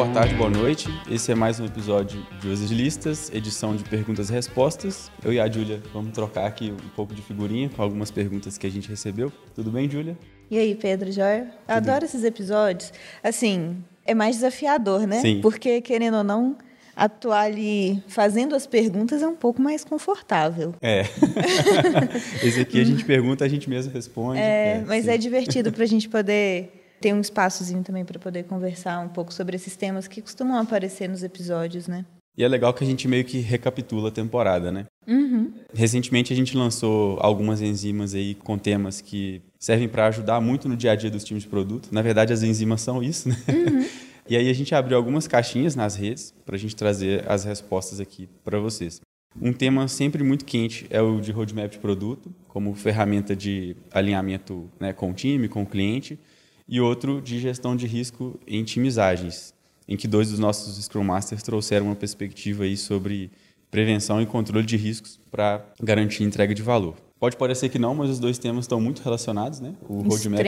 boa tarde, boa noite. Esse é mais um episódio de Os Listas, edição de perguntas e respostas. Eu e a Júlia vamos trocar aqui um pouco de figurinha com algumas perguntas que a gente recebeu. Tudo bem, Júlia? E aí, Pedro, Joia? Adoro esses episódios. Assim, é mais desafiador, né? Sim. Porque, querendo ou não, atuar ali fazendo as perguntas é um pouco mais confortável. É. Esse aqui a gente pergunta, a gente mesmo responde. É, É, mas sim. é divertido para a gente poder ter um espaçozinho também para poder conversar um pouco sobre esses temas que costumam aparecer nos episódios, né? E é legal que a gente meio que recapitula a temporada, né? Uhum. Recentemente a gente lançou algumas enzimas aí com temas que servem para ajudar muito no dia a dia dos times de produto. Na verdade, as enzimas são isso, né? E aí a gente abriu algumas caixinhas nas redes para a gente trazer as respostas aqui para vocês. Um tema sempre muito quente é o de roadmap de produto, como ferramenta de alinhamento né, com o time, com o cliente, e outro de gestão de risco em timizagens, em que dois dos nossos Scrum Masters trouxeram uma perspectiva aí sobre prevenção e controle de riscos para garantir entrega de valor. Pode parecer que não, mas os dois temas estão muito relacionados, né? O roadmap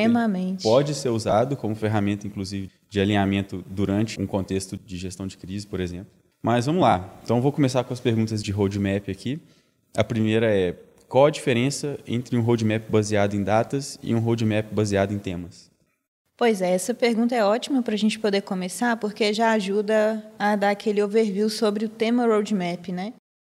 pode ser usado como ferramenta, inclusive, de alinhamento durante um contexto de gestão de crise, por exemplo. Mas vamos lá. Então, vou começar com as perguntas de roadmap aqui. A primeira é: qual a diferença entre um roadmap baseado em datas e um roadmap baseado em temas? Pois é, essa pergunta é ótima para a gente poder começar, porque já ajuda a dar aquele overview sobre o tema roadmap, né?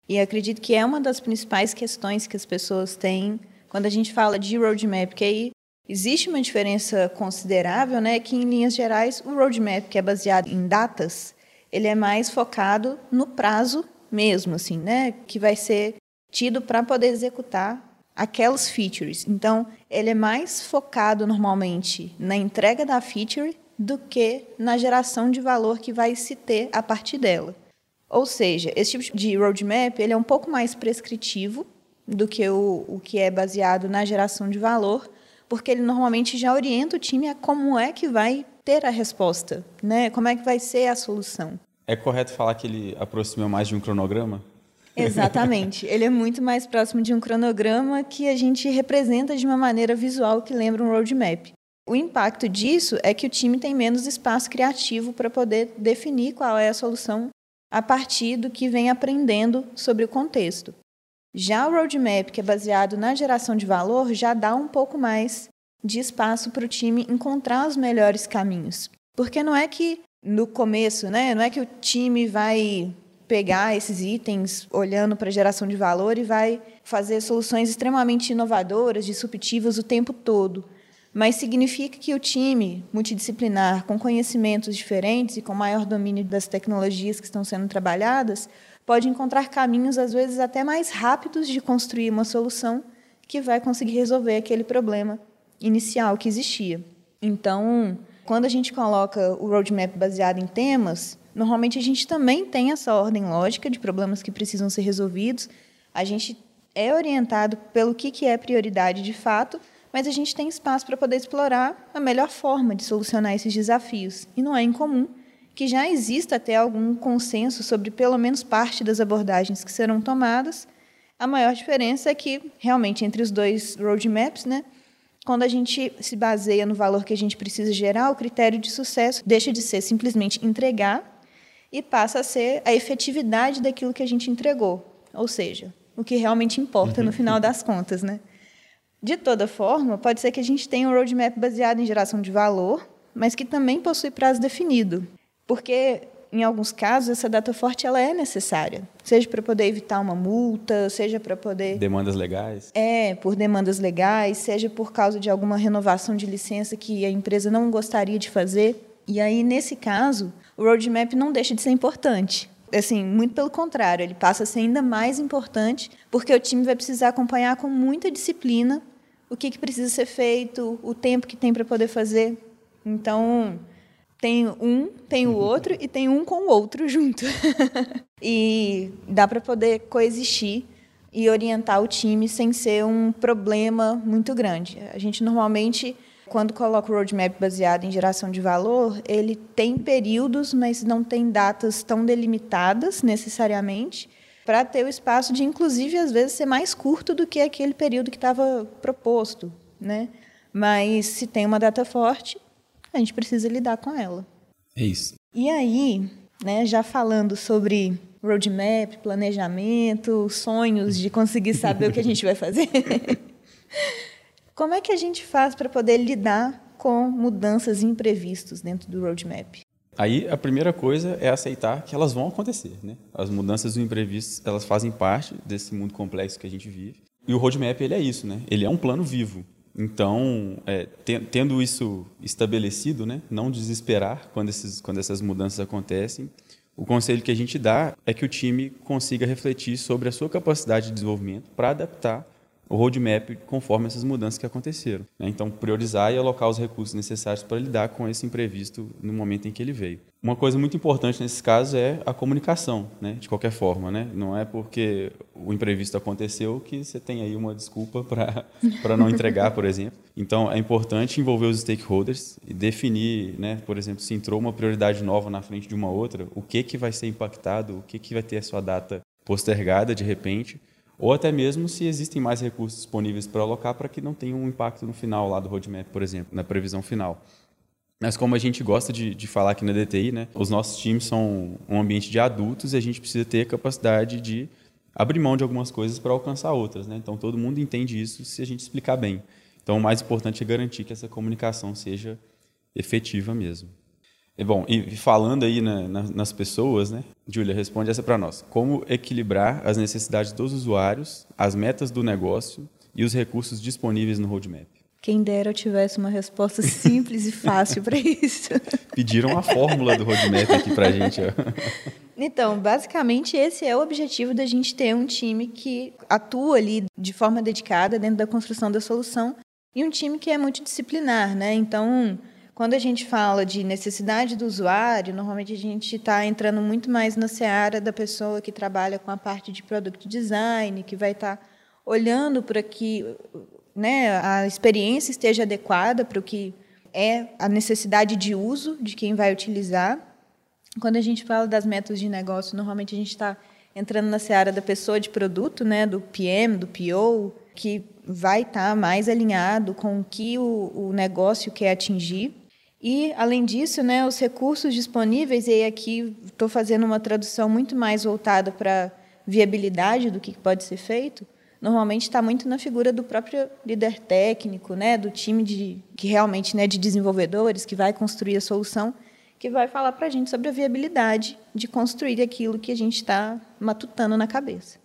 E acredito que é uma das principais questões que as pessoas têm quando a gente fala de roadmap, que aí existe uma diferença considerável, né? Que em linhas gerais o roadmap, que é baseado em datas, ele é mais focado no prazo mesmo, assim, né? Que vai ser tido para poder executar aquelas features. Então, ele é mais focado normalmente na entrega da feature do que na geração de valor que vai se ter a partir dela. Ou seja, esse tipo de roadmap ele é um pouco mais prescritivo do que o, o que é baseado na geração de valor, porque ele normalmente já orienta o time a como é que vai ter a resposta, né? Como é que vai ser a solução. É correto falar que ele aproxima mais de um cronograma? Exatamente. Ele é muito mais próximo de um cronograma que a gente representa de uma maneira visual que lembra um roadmap. O impacto disso é que o time tem menos espaço criativo para poder definir qual é a solução a partir do que vem aprendendo sobre o contexto. Já o roadmap, que é baseado na geração de valor, já dá um pouco mais de espaço para o time encontrar os melhores caminhos. Porque não é que no começo, né, não é que o time vai pegar esses itens olhando para a geração de valor e vai fazer soluções extremamente inovadoras, disruptivas o tempo todo. Mas significa que o time multidisciplinar, com conhecimentos diferentes e com maior domínio das tecnologias que estão sendo trabalhadas, pode encontrar caminhos, às vezes, até mais rápidos de construir uma solução que vai conseguir resolver aquele problema inicial que existia. Então, quando a gente coloca o roadmap baseado em temas, normalmente a gente também tem essa ordem lógica de problemas que precisam ser resolvidos. A gente é orientado pelo que que é prioridade de fato, mas a gente tem espaço para poder explorar a melhor forma de solucionar esses desafios. E não é incomum que já exista até algum consenso sobre pelo menos parte das abordagens que serão tomadas. A maior diferença é que, realmente, entre os dois roadmaps, né, quando a gente se baseia no valor que a gente precisa gerar, o critério de sucesso deixa de ser simplesmente entregar e passa a ser a efetividade daquilo que a gente entregou. Ou seja, o que realmente importa no final das contas, né? De toda forma, pode ser que a gente tenha um roadmap baseado em geração de valor, mas que também possui prazo definido. Porque, em alguns casos, essa data forte ela é necessária. Seja para poder evitar uma multa, seja para poder Demandas legais? é, por demandas legais, seja por causa de alguma renovação de licença que a empresa não gostaria de fazer. E aí, nesse caso, o roadmap não deixa de ser importante. Assim, muito pelo contrário, ele passa a ser ainda mais importante, porque o time vai precisar acompanhar com muita disciplina o que, que precisa ser feito, o tempo que tem para poder fazer. Então, tem um, tem o outro e tem um com o outro junto. e dá para poder coexistir e orientar o time sem ser um problema muito grande. A gente normalmente, quando coloca o roadmap baseado em geração de valor, ele tem períodos, mas não tem datas tão delimitadas necessariamente, para ter o espaço de, inclusive, às vezes ser mais curto do que aquele período que estava proposto, né? Mas se tem uma data forte, a gente precisa lidar com ela. É isso. E aí, né, já falando sobre roadmap, planejamento, sonhos de conseguir saber o que a gente vai fazer, como é que a gente faz para poder lidar com mudanças imprevistos dentro do roadmap? Aí a primeira coisa é aceitar que elas vão acontecer, né? As mudanças do imprevistos, elas fazem parte desse mundo complexo que a gente vive. E o roadmap ele é isso, né? Ele é um plano vivo. Então, é, tendo isso estabelecido, né, não desesperar quando, esses, quando essas mudanças acontecem, o conselho que a gente dá é que o time consiga refletir sobre a sua capacidade de desenvolvimento para adaptar o roadmap conforme essas mudanças que aconteceram. Né? Então, priorizar e alocar os recursos necessários para lidar com esse imprevisto no momento em que ele veio. Uma coisa muito importante nesse caso é a comunicação, né? de qualquer forma. Né? Não é porque o imprevisto aconteceu que você tem aí uma desculpa para não entregar, por exemplo. Então, é importante envolver os stakeholders e definir, né? por exemplo, se entrou uma prioridade nova na frente de uma outra, o que, que vai ser impactado, o que, que vai ter a sua data postergada de repente, ou até mesmo se existem mais recursos disponíveis para alocar para que não tenha um impacto no final lá do roadmap, por exemplo, na previsão final. Mas como a gente gosta de, de falar aqui na DTI, né, os nossos times são um ambiente de adultos e a gente precisa ter a capacidade de abrir mão de algumas coisas para alcançar outras. Né? Então todo mundo entende isso se a gente explicar bem. Então o mais importante é garantir que essa comunicação seja efetiva mesmo. E, bom, e falando aí na, na, nas pessoas, né? Júlia, responde essa para nós. Como equilibrar as necessidades dos usuários, as metas do negócio e os recursos disponíveis no roadmap? Quem dera eu tivesse uma resposta simples e fácil para isso. Pediram a fórmula do roadmap aqui para a gente. Ó. Então, basicamente, esse é o objetivo da gente ter um time que atua ali de forma dedicada dentro da construção da solução e um time que é multidisciplinar, né? Então, quando a gente fala de necessidade do usuário, normalmente a gente está entrando muito mais na seara da pessoa que trabalha com a parte de product design, que vai estar tá olhando para que né, a experiência esteja adequada para o que é a necessidade de uso de quem vai utilizar. Quando a gente fala das metas de negócio, normalmente a gente está entrando na seara da pessoa de produto, né, do PM, do PO, que vai estar tá mais alinhado com o que o, o negócio quer atingir. E, além disso, né, os recursos disponíveis, e aqui estou fazendo uma tradução muito mais voltada para viabilidade do que pode ser feito, normalmente está muito na figura do próprio líder técnico, né, do time de, que realmente né, de desenvolvedores que vai construir a solução, que vai falar para a gente sobre a viabilidade de construir aquilo que a gente está matutando na cabeça.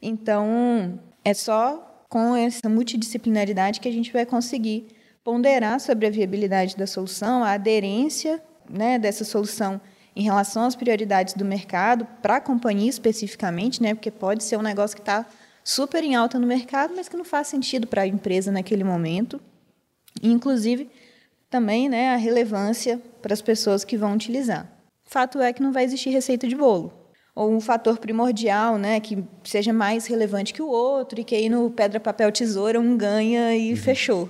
Então, é só com essa multidisciplinaridade que a gente vai conseguir ponderar sobre a viabilidade da solução, a aderência né, dessa solução em relação às prioridades do mercado, para a companhia especificamente, né, porque pode ser um negócio que está super em alta no mercado, mas que não faz sentido para a empresa naquele momento. E, inclusive, também né, a relevância para as pessoas que vão utilizar. Fato é que não vai existir receita de bolo. Ou um fator primordial, né, que seja mais relevante que o outro, e que aí no pedra, papel, tesoura um ganha e uhum. fechou.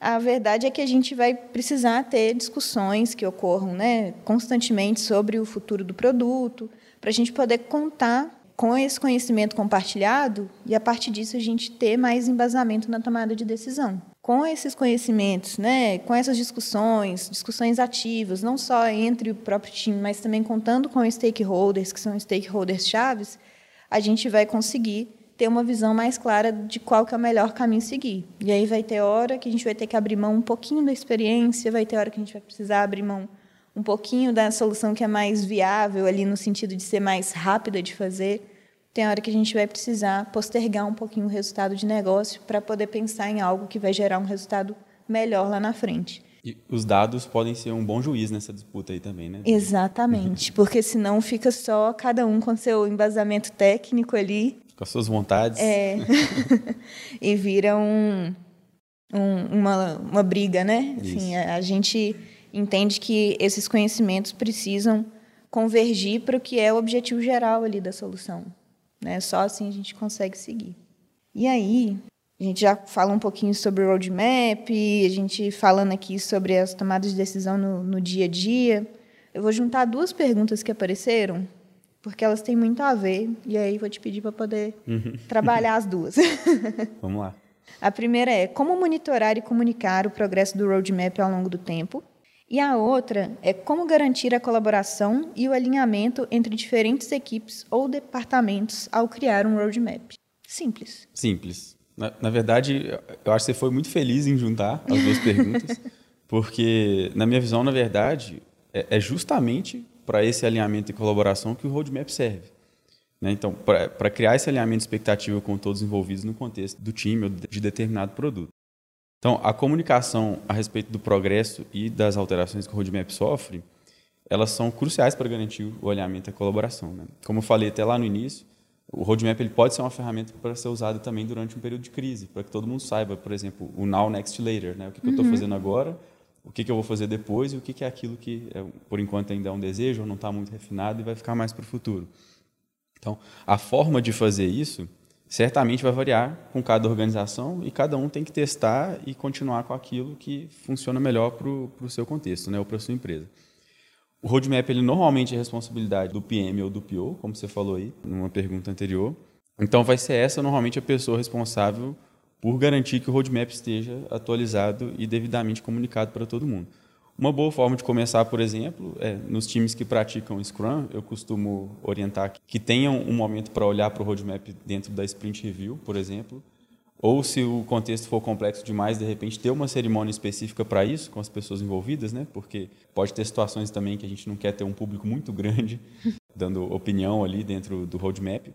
A verdade é que a gente vai precisar ter discussões que ocorram né, constantemente sobre o futuro do produto, para a gente poder contar com esse conhecimento compartilhado e, a partir disso, a gente ter mais embasamento na tomada de decisão. Com esses conhecimentos, né, com essas discussões, discussões ativas, não só entre o próprio time, mas também contando com stakeholders, que são stakeholders chaves, a gente vai conseguir ter uma visão mais clara de qual que é o melhor caminho seguir. E aí vai ter hora que a gente vai ter que abrir mão um pouquinho da experiência, vai ter hora que a gente vai precisar abrir mão um pouquinho da solução que é mais viável ali no sentido de ser mais rápida de fazer. Tem hora que a gente vai precisar postergar um pouquinho o resultado de negócio para poder pensar em algo que vai gerar um resultado melhor lá na frente. E os dados podem ser um bom juiz nessa disputa aí também, né? Exatamente, porque senão fica só cada um com seu embasamento técnico ali com as suas vontades. É. e vira um, um, uma, uma briga, né? Assim, a, a, gente entende que esses conhecimentos precisam convergir para o que é o objetivo geral ali da solução. Né? Só assim a gente consegue seguir. E aí, a gente já fala um pouquinho sobre o roadmap, a gente falando aqui sobre as tomadas de decisão no, no dia a dia. Eu vou juntar duas perguntas que apareceram porque elas têm muito a ver, e aí vou te pedir para poder uhum. trabalhar as duas. Vamos lá. A primeira é como monitorar e comunicar o progresso do roadmap ao longo do tempo. E a outra é como garantir a colaboração e o alinhamento entre diferentes equipes ou departamentos ao criar um roadmap. Simples. Simples. Na, na verdade, eu acho que você foi muito feliz em juntar as duas perguntas, porque, na minha visão, na verdade, é, é justamente para esse alinhamento e colaboração que o roadmap serve. Né? Então, para criar esse alinhamento de expectativa com todos envolvidos no contexto do time ou de determinado produto. Então, a comunicação a respeito do progresso e das alterações que o roadmap sofre, elas são cruciais para garantir o alinhamento e a colaboração. Né? Como eu falei até lá no início, o roadmap ele pode ser uma ferramenta para ser usada também durante um período de crise, para que todo mundo saiba, por exemplo, o now, next, later, né? O que, que uhum. eu estou fazendo agora, o que, que eu vou fazer depois e o que, que é aquilo que, é, por enquanto, ainda é um desejo ou não está muito refinado e vai ficar mais para o futuro. Então, a forma de fazer isso certamente vai variar com cada organização e cada um tem que testar e continuar com aquilo que funciona melhor para o seu contexto, né, ou para a sua empresa. O roadmap ele normalmente é responsabilidade do PM ou do PO, como você falou aí numa pergunta anterior. Então vai ser essa normalmente a pessoa responsável por garantir que o roadmap esteja atualizado e devidamente comunicado para todo mundo. Uma boa forma de começar, por exemplo, é nos times que praticam Scrum, eu costumo orientar que tenham um momento para olhar para o roadmap dentro da sprint review, por exemplo, ou se o contexto for complexo demais, de repente ter uma cerimônia específica para isso, com as pessoas envolvidas, né? Porque pode ter situações também que a gente não quer ter um público muito grande dando opinião ali dentro do roadmap.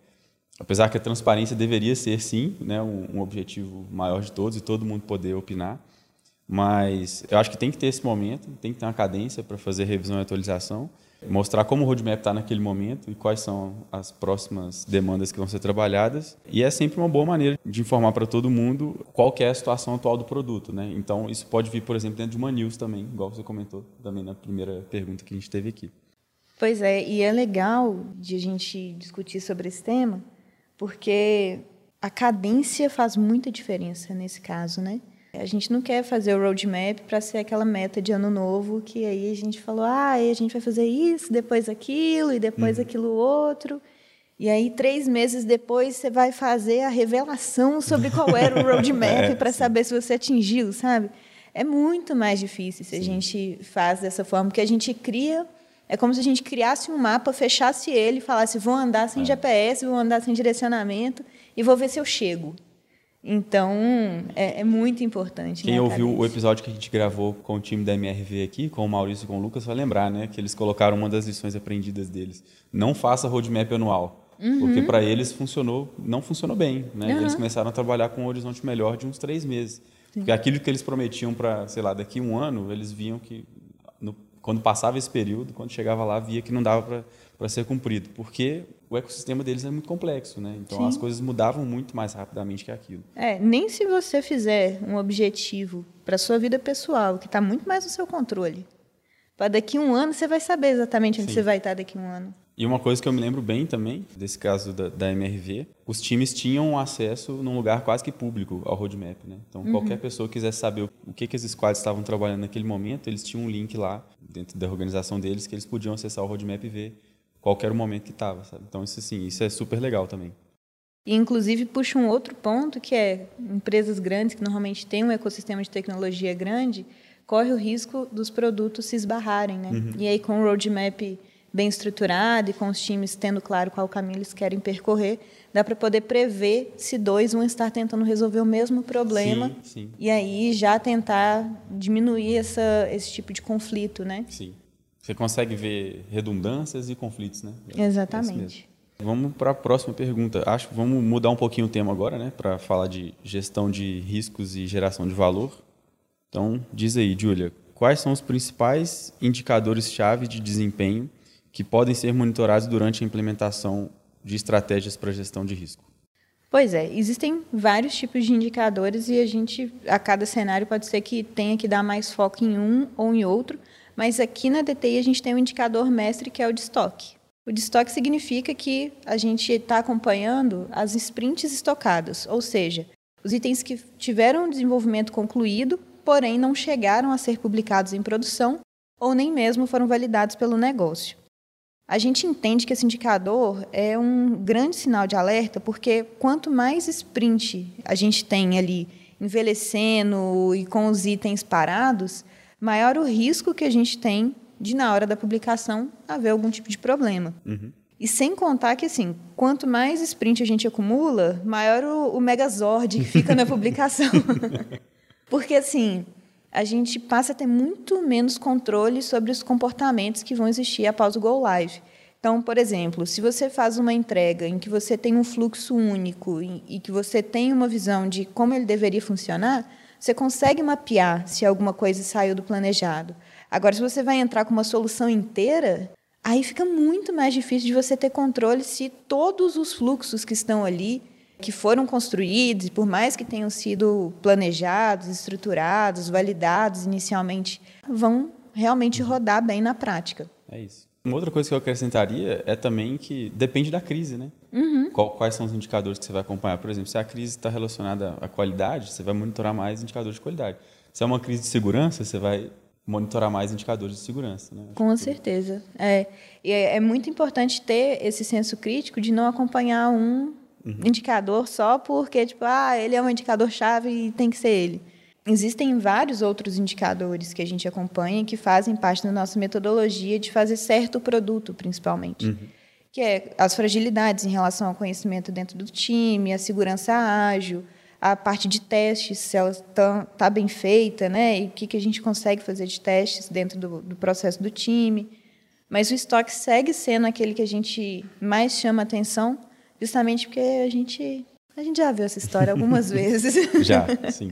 Apesar que a transparência deveria ser sim, né, um, um objetivo maior de todos e todo mundo poder opinar. Mas eu acho que tem que ter esse momento, tem que ter uma cadência para fazer revisão e atualização, mostrar como o roadmap está naquele momento e quais são as próximas demandas que vão ser trabalhadas. E é sempre uma boa maneira de informar para todo mundo qual é a situação atual do produto. Né? Então, isso pode vir, por exemplo, dentro de uma news também, igual você comentou também na primeira pergunta que a gente teve aqui. Pois é, e é legal de a gente discutir sobre esse tema, porque a cadência faz muita diferença nesse caso, né? A gente não quer fazer o roadmap para ser aquela meta de ano novo que aí a gente falou, ah, a gente vai fazer isso, depois aquilo e depois uhum. aquilo outro. E aí, três meses depois, você vai fazer a revelação sobre qual era o roadmap é, para saber se você atingiu, sabe? É muito mais difícil se sim. a gente faz dessa forma, porque a gente cria. É como se a gente criasse um mapa, fechasse ele falasse: vou andar sem é. GPS, vou andar sem direcionamento e vou ver se eu chego. Então, é, é, muito importante. Quem né, ouviu o episódio que a gente gravou com o time da MRV aqui, com o Maurício e com o Lucas, vai lembrar, né? Que eles colocaram uma das lições aprendidas deles. Não faça roadmap anual. Uhum. Porque para eles funcionou, não funcionou bem. Né? Uhum. Eles começaram a trabalhar com um horizonte melhor de uns três meses. Sim. Porque aquilo que eles prometiam para, sei lá, daqui a um ano, eles viam que, quando passava esse período, quando chegava lá, via que não dava para ser cumprido, porque o ecossistema deles é muito complexo, né? Então Sim. as coisas mudavam muito mais rapidamente que aquilo. É, nem se você fizer um objetivo para sua vida pessoal, que está muito mais no seu controle. Para daqui a um ano você vai saber exatamente onde Sim. você vai estar daqui a um ano. E uma coisa que eu me lembro bem também, desse caso da, da MRV, os times tinham acesso num lugar quase que público ao roadmap. Né? Então, uhum. qualquer pessoa que quisesse saber o que, que esses squads estavam trabalhando naquele momento, eles tinham um link lá, dentro da organização deles, que eles podiam acessar o roadmap e ver qualquer momento que estava? Então isso assim, isso é super legal também. E inclusive puxa um outro ponto que é empresas grandes que normalmente têm um ecossistema de tecnologia grande, corre o risco dos produtos se esbarrarem, né? Uhum. E aí com o roadmap bem estruturado e com os times tendo claro qual caminho eles querem percorrer, dá para poder prever se dois vão estar tentando resolver o mesmo problema sim, sim. e aí já tentar diminuir essa, esse tipo de conflito, né? Sim. Você consegue ver redundâncias e conflitos, né? É Exatamente. É vamos para a próxima pergunta. Acho vamos mudar um pouquinho o tema agora, né, para falar de gestão de riscos e geração de valor. Então, diz aí, Júlia, quais são os principais indicadores-chave de desempenho que podem ser monitorados durante a implementação de estratégias para gestão de risco? Pois é, existem vários tipos de indicadores e a gente, a cada cenário pode ser que tenha que dar mais foco em um ou em outro, mas aqui na DTI a gente tem um indicador mestre que é o de estoque. O de estoque significa que a gente está acompanhando as sprints estocadas, ou seja, os itens que tiveram desenvolvimento concluído, porém não chegaram a ser publicados em produção ou nem mesmo foram validados pelo negócio. A gente entende que esse indicador é um grande sinal de alerta, porque quanto mais sprint a gente tem ali envelhecendo e com os itens parados, maior o risco que a gente tem de, na hora da publicação, haver algum tipo de problema. Uhum. E sem contar que, assim, quanto mais sprint a gente acumula, maior o, o megazord que fica na publicação. Porque, assim, a gente passa a ter muito menos controle sobre os comportamentos que vão existir após o Go Live. Então, por exemplo, se você faz uma entrega em que você tem um fluxo único e que você tem uma visão de como ele deveria funcionar, você consegue mapear se alguma coisa saiu do planejado. Agora, se você vai entrar com uma solução inteira, aí fica muito mais difícil de você ter controle se todos os fluxos que estão ali, que foram construídos, e por mais que tenham sido planejados, estruturados, validados inicialmente, vão realmente rodar bem na prática. É isso. Uma outra coisa que eu acrescentaria é também que depende da crise, né? Uhum. Quais são os indicadores que você vai acompanhar? Por exemplo, se a crise está relacionada à qualidade, você vai monitorar mais indicadores de qualidade. Se é uma crise de segurança, você vai monitorar mais indicadores de segurança. Né? Com certeza. É, é, é muito importante ter esse senso crítico de não acompanhar um uhum. indicador só porque, tipo, ah, ele é um indicador-chave e tem que ser ele. Existem vários outros indicadores que a gente acompanha que fazem parte da nossa metodologia de fazer certo o produto, principalmente. Uhum. Que é as fragilidades em relação ao conhecimento dentro do time, a segurança ágil, a parte de testes, se ela está tá bem feita, né? E o que, que a gente consegue fazer de testes dentro do, do processo do time. Mas o estoque segue sendo aquele que a gente mais chama atenção, justamente porque a gente, a gente já viu essa história algumas vezes. Já, sim.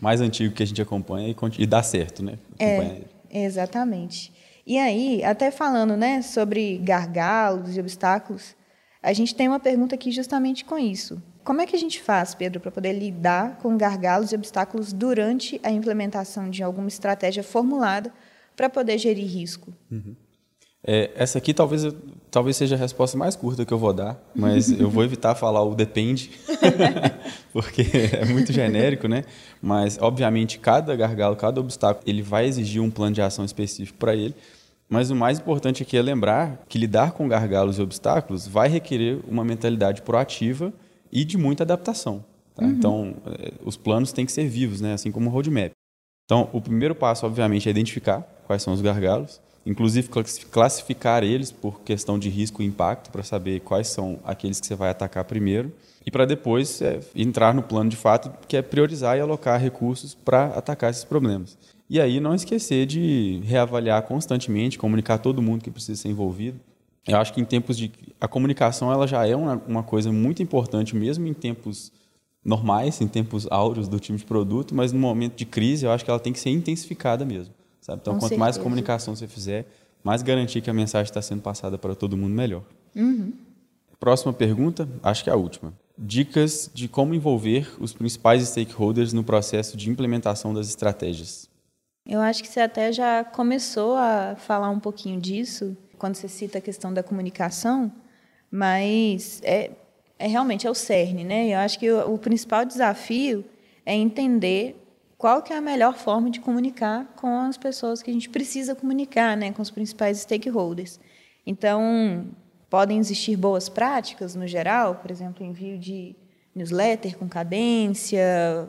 Mais antigo que a gente acompanha e, e dá certo, né? É, exatamente. E aí, até falando né, sobre gargalos e obstáculos, a gente tem uma pergunta aqui justamente com isso. Como é que a gente faz, Pedro, para poder lidar com gargalos e obstáculos durante a implementação de alguma estratégia formulada para poder gerir risco? Uhum. É, essa aqui talvez, talvez seja a resposta mais curta que eu vou dar, mas eu vou evitar falar o depende, porque é muito genérico, né? Mas, obviamente, cada gargalo, cada obstáculo, ele vai exigir um plano de ação específico para ele. Mas o mais importante aqui é lembrar que lidar com gargalos e obstáculos vai requerer uma mentalidade proativa e de muita adaptação. Tá? Uhum. Então, eh, os planos têm que ser vivos, né? assim como o roadmap. Então, o primeiro passo, obviamente, é identificar quais são os gargalos, inclusive classificar eles por questão de risco e impacto, para saber quais são aqueles que você vai atacar primeiro, e para depois é, entrar no plano de fato, que é priorizar e alocar recursos para atacar esses problemas. E aí não esquecer de reavaliar constantemente, comunicar todo mundo que precisa ser envolvido, eu acho que em tempos de a comunicação ela já é uma, uma coisa muito importante mesmo em tempos normais, em tempos áureos do time de produto, mas no momento de crise eu acho que ela tem que ser intensificada mesmo, sabe? Então Com quanto certeza. mais comunicação você fizer, mais garantir que a mensagem está sendo passada para todo mundo melhor. Uhum. Próxima pergunta, acho que é a última. Dicas de como envolver os principais stakeholders no processo de implementação das estratégias. Eu acho que você até já começou a falar um pouquinho disso quando você cita a questão da comunicação, mas é, é realmente é o cerne, né? Eu acho que o, o principal desafio é entender qual que é a melhor forma de comunicar com as pessoas que a gente precisa comunicar, né, com os principais stakeholders. Então, podem existir boas práticas no geral, por exemplo, envio de newsletter com cadência,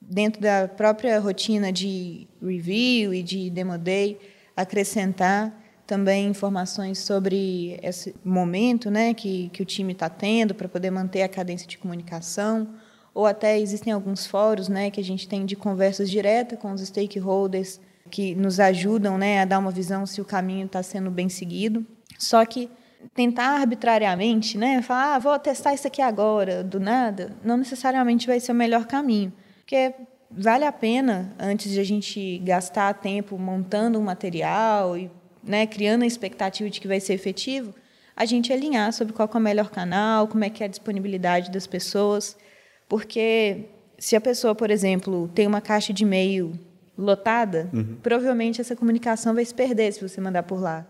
dentro da própria rotina de review e de demo day, acrescentar também informações sobre esse momento né, que, que o time está tendo para poder manter a cadência de comunicação, ou até existem alguns fóruns né, que a gente tem de conversas diretas com os stakeholders que nos ajudam né, a dar uma visão se o caminho está sendo bem seguido. Só que tentar arbitrariamente, né, falar, ah, vou testar isso aqui agora, do nada, não necessariamente vai ser o melhor caminho. Porque vale a pena, antes de a gente gastar tempo montando um material e né, criando a expectativa de que vai ser efetivo, a gente alinhar sobre qual é o melhor canal, como é que é a disponibilidade das pessoas, porque se a pessoa, por exemplo, tem uma caixa de e-mail lotada, uhum. provavelmente essa comunicação vai se perder se você mandar por lá.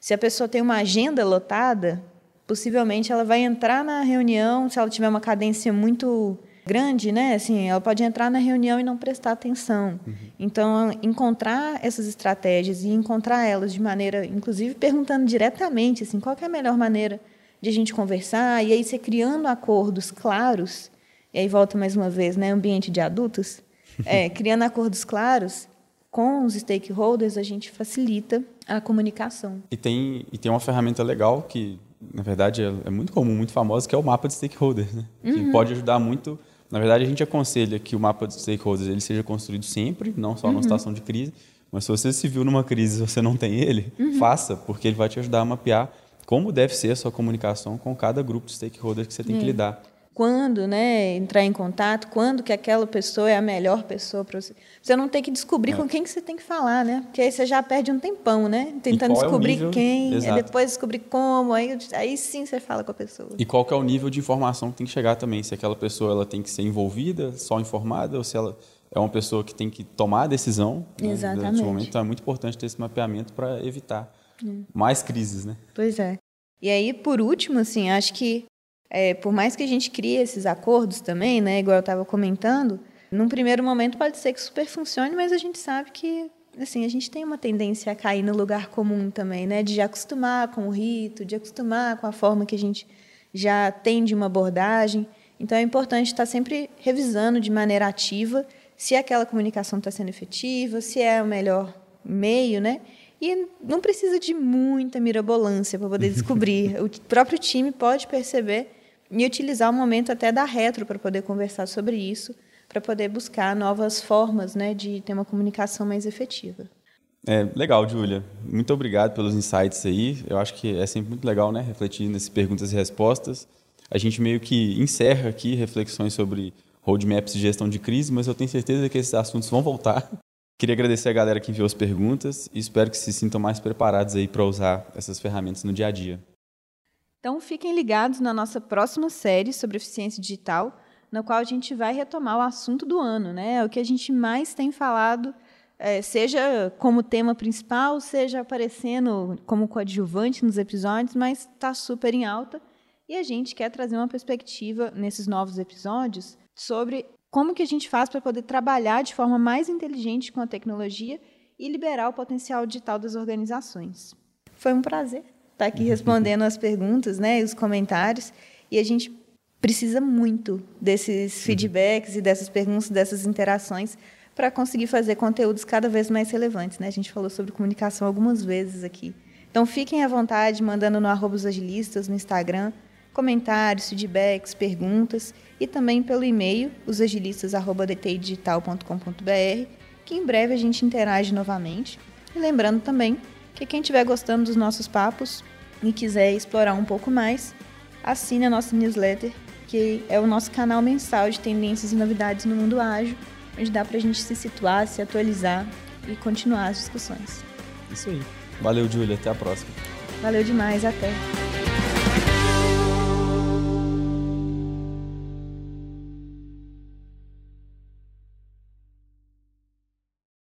Se a pessoa tem uma agenda lotada, possivelmente ela vai entrar na reunião, se ela tiver uma cadência muito grande, né? Assim, ela pode entrar na reunião e não prestar atenção. Uhum. Então, encontrar essas estratégias e encontrar elas de maneira, inclusive perguntando diretamente, assim, qual é a melhor maneira de a gente conversar e aí você criando acordos claros. E aí volta mais uma vez, né? Ambiente de adultos, é, criando acordos claros com os stakeholders, a gente facilita a comunicação. E tem, e tem uma ferramenta legal que, na verdade, é, é muito comum, muito famosa, que é o mapa de stakeholders, né? Uhum. Que pode ajudar muito. Na verdade, a gente aconselha que o mapa de stakeholders ele seja construído sempre, não só uhum. numa situação de crise. Mas se você se viu numa crise e você não tem ele, uhum. faça, porque ele vai te ajudar a mapear como deve ser a sua comunicação com cada grupo de stakeholders que você tem é. que lidar quando né, entrar em contato, quando que aquela pessoa é a melhor pessoa para você. Você não tem que descobrir é. com quem que você tem que falar, né? Porque aí você já perde um tempão, né? Tentando descobrir é quem, depois descobrir como, aí, aí sim você fala com a pessoa. E qual que é o nível de informação que tem que chegar também? Se aquela pessoa ela tem que ser envolvida, só informada, ou se ela é uma pessoa que tem que tomar a decisão né, Exatamente. momento. Então é muito importante ter esse mapeamento para evitar hum. mais crises, né? Pois é. E aí, por último, assim, acho que é, por mais que a gente crie esses acordos também, né, igual eu estava comentando, num primeiro momento pode ser que super funcione, mas a gente sabe que assim a gente tem uma tendência a cair no lugar comum também, né, de acostumar com o rito, de acostumar com a forma que a gente já tem de uma abordagem. Então é importante estar sempre revisando de maneira ativa se aquela comunicação está sendo efetiva, se é o melhor meio, né? E não precisa de muita mirabolância para poder descobrir. o próprio time pode perceber e utilizar o momento até da retro para poder conversar sobre isso, para poder buscar novas formas né, de ter uma comunicação mais efetiva. É, legal, Júlia. Muito obrigado pelos insights aí. Eu acho que é sempre muito legal, né, refletir nessas perguntas e respostas. A gente meio que encerra aqui reflexões sobre roadmaps de gestão de crise, mas eu tenho certeza que esses assuntos vão voltar. Queria agradecer a galera que enviou as perguntas e espero que se sintam mais preparados aí para usar essas ferramentas no dia a dia. Então fiquem ligados na nossa próxima série sobre eficiência digital, na qual a gente vai retomar o assunto do ano, né? O que a gente mais tem falado, é, seja como tema principal, seja aparecendo como coadjuvante nos episódios, mas está super em alta. E a gente quer trazer uma perspectiva nesses novos episódios sobre como que a gente faz para poder trabalhar de forma mais inteligente com a tecnologia e liberar o potencial digital das organizações. Foi um prazer está aqui respondendo as perguntas, né, os comentários, e a gente precisa muito desses uhum. feedbacks e dessas perguntas, dessas interações para conseguir fazer conteúdos cada vez mais relevantes, né? A gente falou sobre comunicação algumas vezes aqui. Então fiquem à vontade mandando no arroba agilistas no Instagram, comentários, feedbacks, perguntas e também pelo e-mail osagilistas@dtidigital.com.br, que em breve a gente interage novamente. E lembrando também que quem estiver gostando dos nossos papos e quiser explorar um pouco mais, assine a nossa newsletter, que é o nosso canal mensal de tendências e novidades no mundo ágil, onde dá para a gente se situar, se atualizar e continuar as discussões. Isso aí. Valeu, Júlia. Até a próxima. Valeu demais. Até.